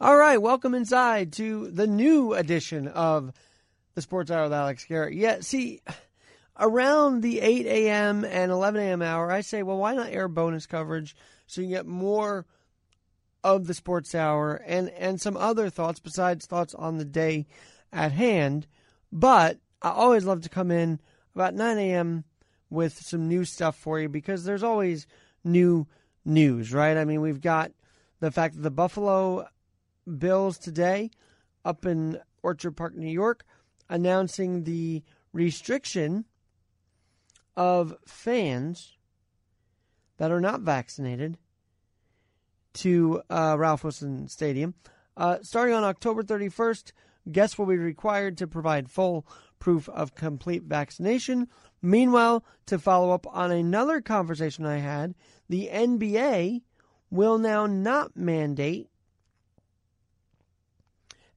All right, welcome inside to the new edition of the Sports Hour with Alex Garrett. Yeah, see, around the 8 a.m. and 11 a.m. hour, I say, well, why not air bonus coverage so you get more of the Sports Hour and, and some other thoughts besides thoughts on the day at hand. But I always love to come in about 9 a.m. with some new stuff for you because there's always new news, right? I mean, we've got the fact that the Buffalo Bills today up in Orchard Park, New York, announcing the restriction of fans that are not vaccinated to uh, Ralph Wilson Stadium. Uh, starting on October 31st, guests will be required to provide full proof of complete vaccination. Meanwhile, to follow up on another conversation I had, the NBA will now not mandate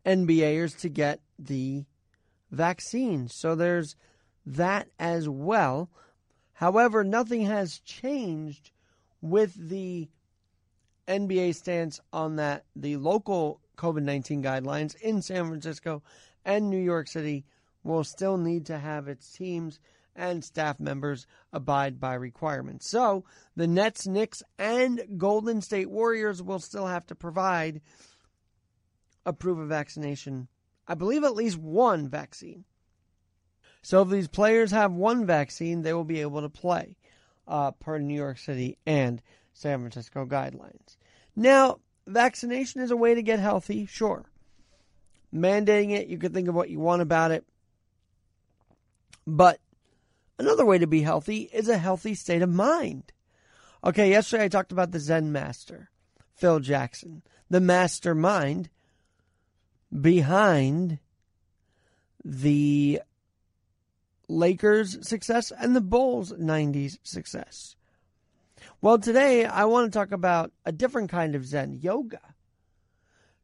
NBAers to get the vaccine. So there's that as well. However, nothing has changed with the NBA stance on that. The local COVID 19 guidelines in San Francisco and New York City will still need to have its teams and staff members abide by requirements. So the Nets, Knicks, and Golden State Warriors will still have to provide a of vaccination. I believe at least one vaccine. So if these players have one vaccine, they will be able to play uh, per New York City and San Francisco guidelines. Now, vaccination is a way to get healthy, sure. Mandating it, you could think of what you want about it. But another way to be healthy is a healthy state of mind. Okay, yesterday I talked about the Zen master, Phil Jackson, the mastermind behind the Lakers' success and the Bulls' 90s success. Well, today I want to talk about a different kind of Zen yoga.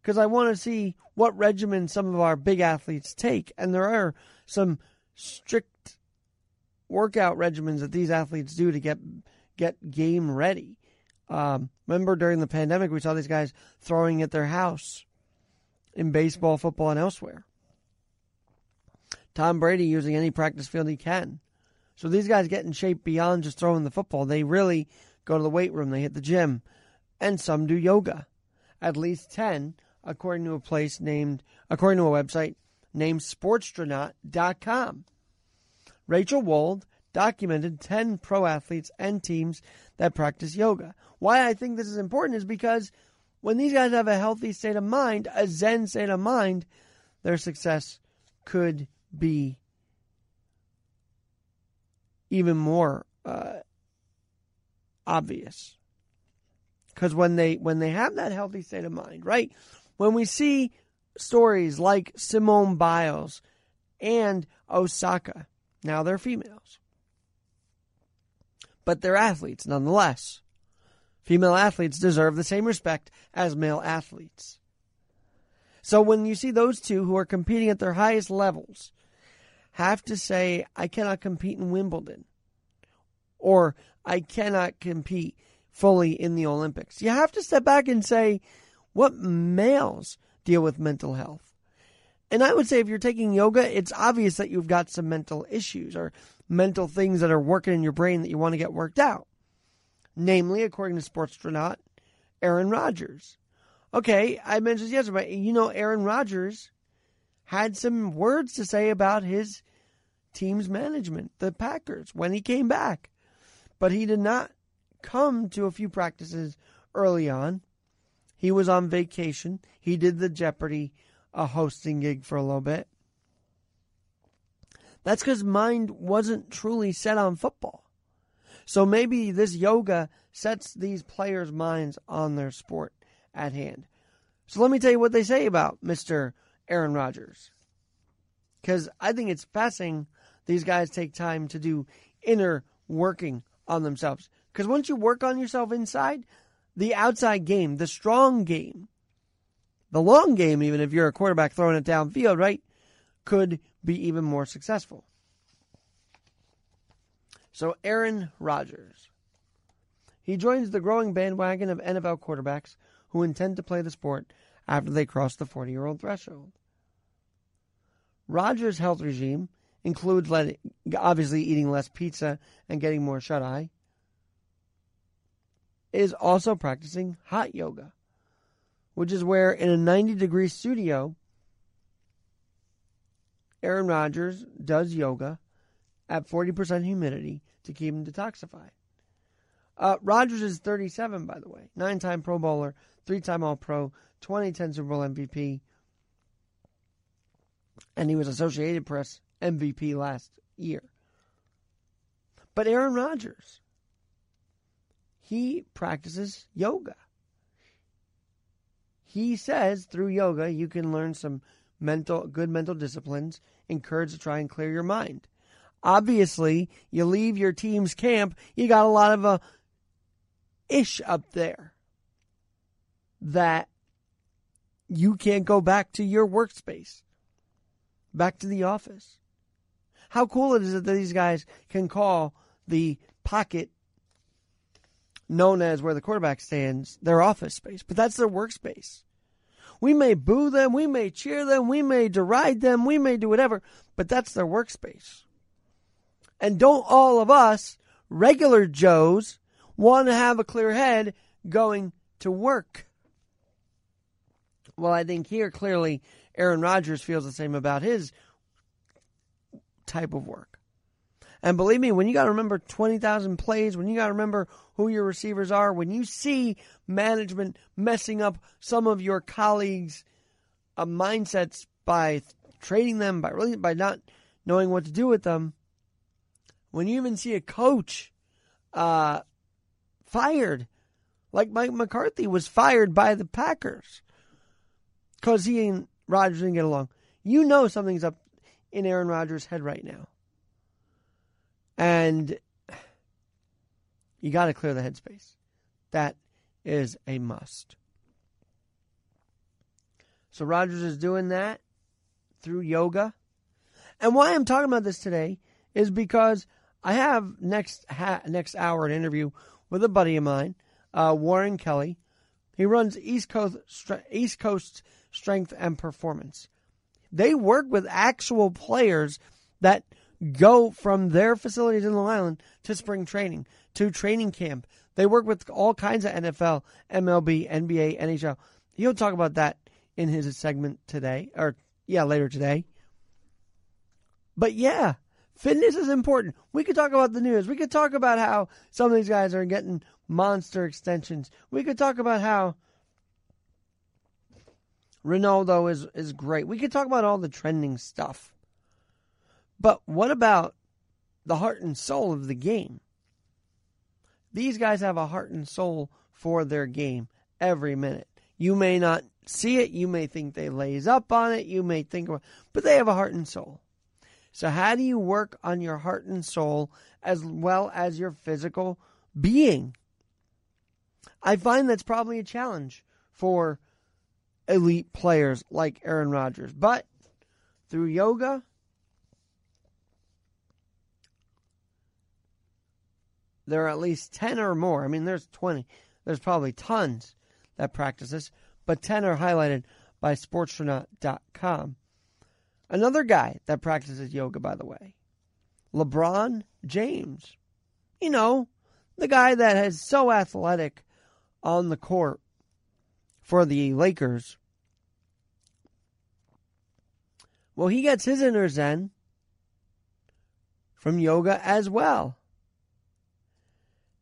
Because I want to see what regimen some of our big athletes take. And there are some strict workout regimens that these athletes do to get get game ready. Um, remember during the pandemic, we saw these guys throwing at their house in baseball, football, and elsewhere. Tom Brady using any practice field he can. So these guys get in shape beyond just throwing the football. They really go to the weight room, they hit the gym, and some do yoga. At least 10, according to a place named, according to a website named sportstronaut.com. Rachel Wold documented 10 pro athletes and teams that practice yoga. Why I think this is important is because when these guys have a healthy state of mind, a Zen state of mind, their success could be even more uh, obvious. Because when they when they have that healthy state of mind, right? When we see stories like Simone Biles and Osaka, now they're females, but they're athletes nonetheless. Female athletes deserve the same respect as male athletes. So when you see those two who are competing at their highest levels have to say, I cannot compete in Wimbledon, or I cannot compete fully in the Olympics, you have to step back and say, what males deal with mental health? And I would say if you're taking yoga, it's obvious that you've got some mental issues or mental things that are working in your brain that you want to get worked out namely, according to Sportstronaut, Aaron Rodgers. Okay, I mentioned yesterday, you know, Aaron Rodgers had some words to say about his team's management, the Packers, when he came back. But he did not come to a few practices early on. He was on vacation. He did the Jeopardy uh, hosting gig for a little bit. That's because mind wasn't truly set on football. So maybe this yoga sets these players' minds on their sport at hand. So let me tell you what they say about Mr. Aaron Rodgers. Because I think it's fascinating these guys take time to do inner working on themselves. Because once you work on yourself inside, the outside game, the strong game, the long game, even if you're a quarterback throwing it downfield, right, could be even more successful. So, Aaron Rodgers. He joins the growing bandwagon of NFL quarterbacks who intend to play the sport after they cross the 40 year old threshold. Rodgers' health regime includes letting, obviously eating less pizza and getting more shut eye, is also practicing hot yoga, which is where in a 90 degree studio, Aaron Rodgers does yoga at 40% humidity to keep him detoxified. Uh, Rodgers is 37, by the way, nine time Pro Bowler, three time All Pro, 2010 Super Bowl MVP, and he was Associated Press MVP last year. But Aaron Rodgers, he practices yoga. He says through yoga you can learn some mental good mental disciplines, encouraged to try and clear your mind. Obviously, you leave your team's camp, you got a lot of a ish up there that you can't go back to your workspace, back to the office. How cool it is that these guys can call the pocket known as where the quarterback stands their office space, but that's their workspace. We may boo them, we may cheer them, we may deride them, we may do whatever, but that's their workspace. And don't all of us, regular Joes, want to have a clear head going to work? Well, I think here clearly Aaron Rodgers feels the same about his type of work. And believe me, when you got to remember 20,000 plays, when you got to remember who your receivers are, when you see management messing up some of your colleagues' uh, mindsets by trading them, by really by not knowing what to do with them, when you even see a coach uh, fired, like Mike McCarthy was fired by the Packers because he and Rodgers didn't get along, you know something's up in Aaron Rodgers' head right now. And you got to clear the headspace. That is a must. So Rodgers is doing that through yoga. And why I'm talking about this today is because I have next ha- next hour an interview with a buddy of mine, uh, Warren Kelly. He runs East Coast East Coast Strength and Performance. They work with actual players that go from their facilities in Long Island to spring training, to training camp. They work with all kinds of NFL, MLB, NBA, NHL. He'll talk about that in his segment today, or yeah, later today. But yeah, fitness is important. We could talk about the news. We could talk about how some of these guys are getting monster extensions. We could talk about how Ronaldo is, is great. We could talk about all the trending stuff. But what about the heart and soul of the game? These guys have a heart and soul for their game every minute. You may not see it, you may think they lays up on it, you may think about but they have a heart and soul. So how do you work on your heart and soul as well as your physical being? I find that's probably a challenge for elite players like Aaron Rodgers. But through yoga, there are at least 10 or more. I mean, there's 20. There's probably tons that practice this, but 10 are highlighted by sportstronaut.com. Another guy that practices yoga, by the way, LeBron James. You know, the guy that is so athletic on the court for the Lakers. Well, he gets his inner zen from yoga as well.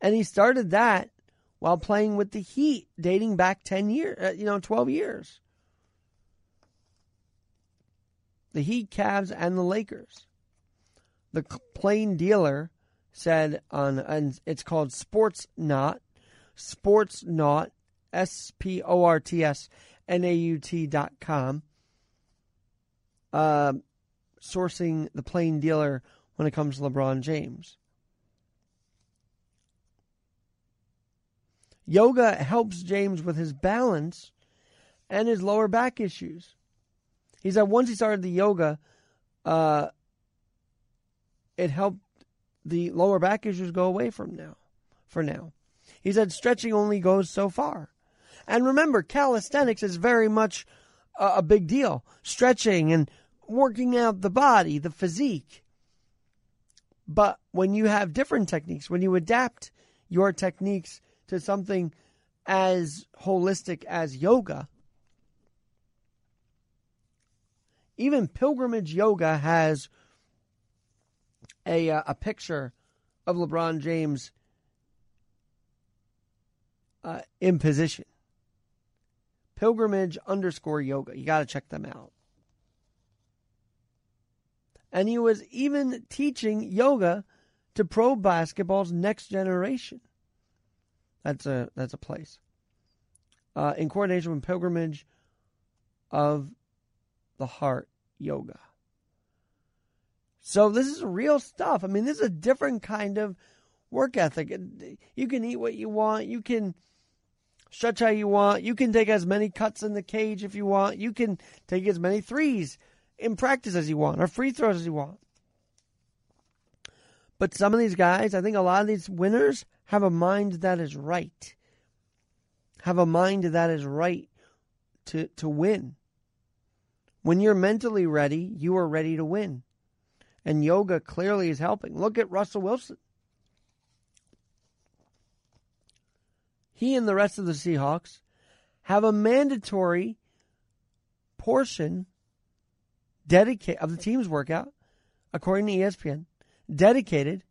And he started that while playing with the Heat, dating back 10 years, uh, you know, 12 years. The Heat, Cavs, and the Lakers. The plain dealer said on, and it's called Sports Not, SportsNaut S P O R T S N A U T dot com. Uh, sourcing the plain dealer when it comes to LeBron James. Yoga helps James with his balance and his lower back issues. He said once he started the yoga, uh, it helped the lower back issues go away from now. For now, he said stretching only goes so far. And remember, calisthenics is very much a, a big deal. Stretching and working out the body, the physique. But when you have different techniques, when you adapt your techniques to something as holistic as yoga, even pilgrimage yoga has a uh, a picture of LeBron James uh, in position. Pilgrimage underscore yoga. You got to check them out. And he was even teaching yoga to pro basketball's next generation. That's a that's a place. Uh, in coordination with pilgrimage of the heart yoga. So this is real stuff. I mean, this is a different kind of work ethic. You can eat what you want. You can stretch how you want. You can take as many cuts in the cage if you want. You can take as many threes in practice as you want or free throws as you want. But some of these guys, I think a lot of these winners have a mind that is right. Have a mind that is right to, to win. When you're mentally ready, you are ready to win. And yoga clearly is helping. Look at Russell Wilson. He and the rest of the Seahawks have a mandatory portion dedicated of the team's workout, according to ESPN, dedicated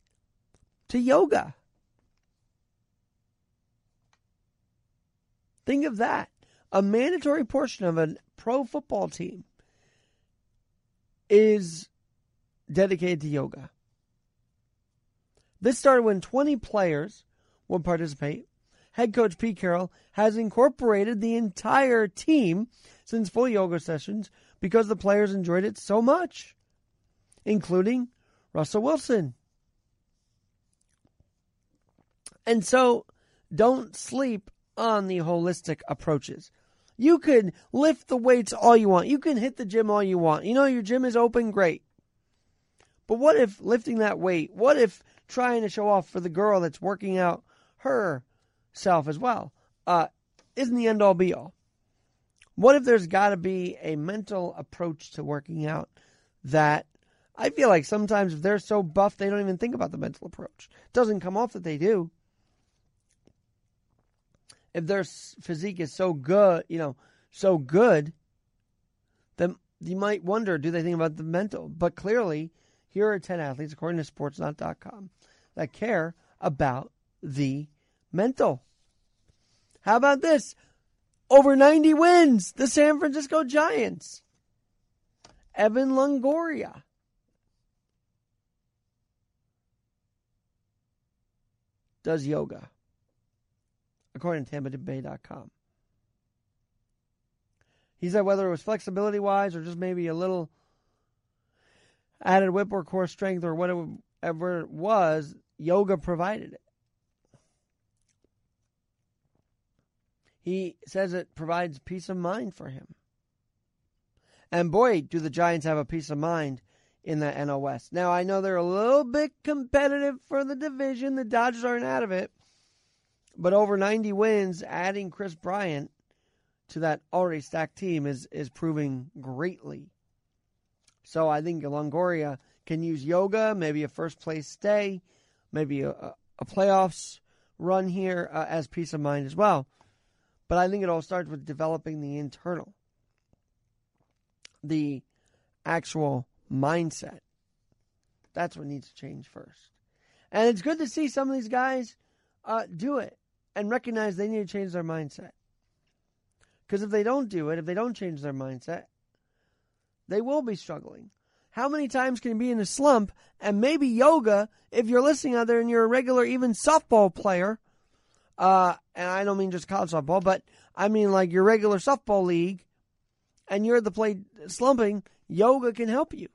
to yoga. Think of that. A mandatory portion of a pro football team is dedicated to yoga. This started when 20 players would participate. Head coach Pete Carroll has incorporated the entire team since full yoga sessions because the players enjoyed it so much, including Russell Wilson. And so don't sleep on the holistic approaches. You can lift the weights all you want. You can hit the gym all you want. You know, your gym is open, great. But what if lifting that weight, what if trying to show off for the girl that's working out herself as well, uh, isn't the end all be all? What if there's got to be a mental approach to working out that I feel like sometimes if they're so buff, they don't even think about the mental approach. It doesn't come off that they do. If their physique is so good, you know, so good, then you might wonder, do they think about the mental? But clearly, here are 10 athletes, according to sportsnaut.com, that care about the mental. How about this? Over 90 wins, the San Francisco Giants. Evan Longoria. Does yoga, according to TampaBay.com. He said whether it was flexibility wise or just maybe a little added whip or core strength or whatever it was, yoga provided it. He says it provides peace of mind for him. And boy, do the Giants have a peace of mind in the NL West. Now, I know they're a little bit competitive for the division. The Dodgers aren't out of it. But over 90 wins, adding Kris Bryant to that already stacked team is, is proving greatly so I think Longoria can use yoga, maybe a first place stay, maybe a, a playoffs run here uh, as peace of mind as well. But I think it all starts with developing the internal, the actual mindset. That's what needs to change first. And it's good to see some of these guys uh, do it and recognize they need to change their mindset. Because if they don't do it, if they don't change their mindset, they will be struggling. How many times can you be in a slump and maybe yoga, if you're listening out there and you're a regular, even softball player, uh, and I don't mean just college softball, but I mean like your regular softball league, and you're at the play slumping, yoga can help you.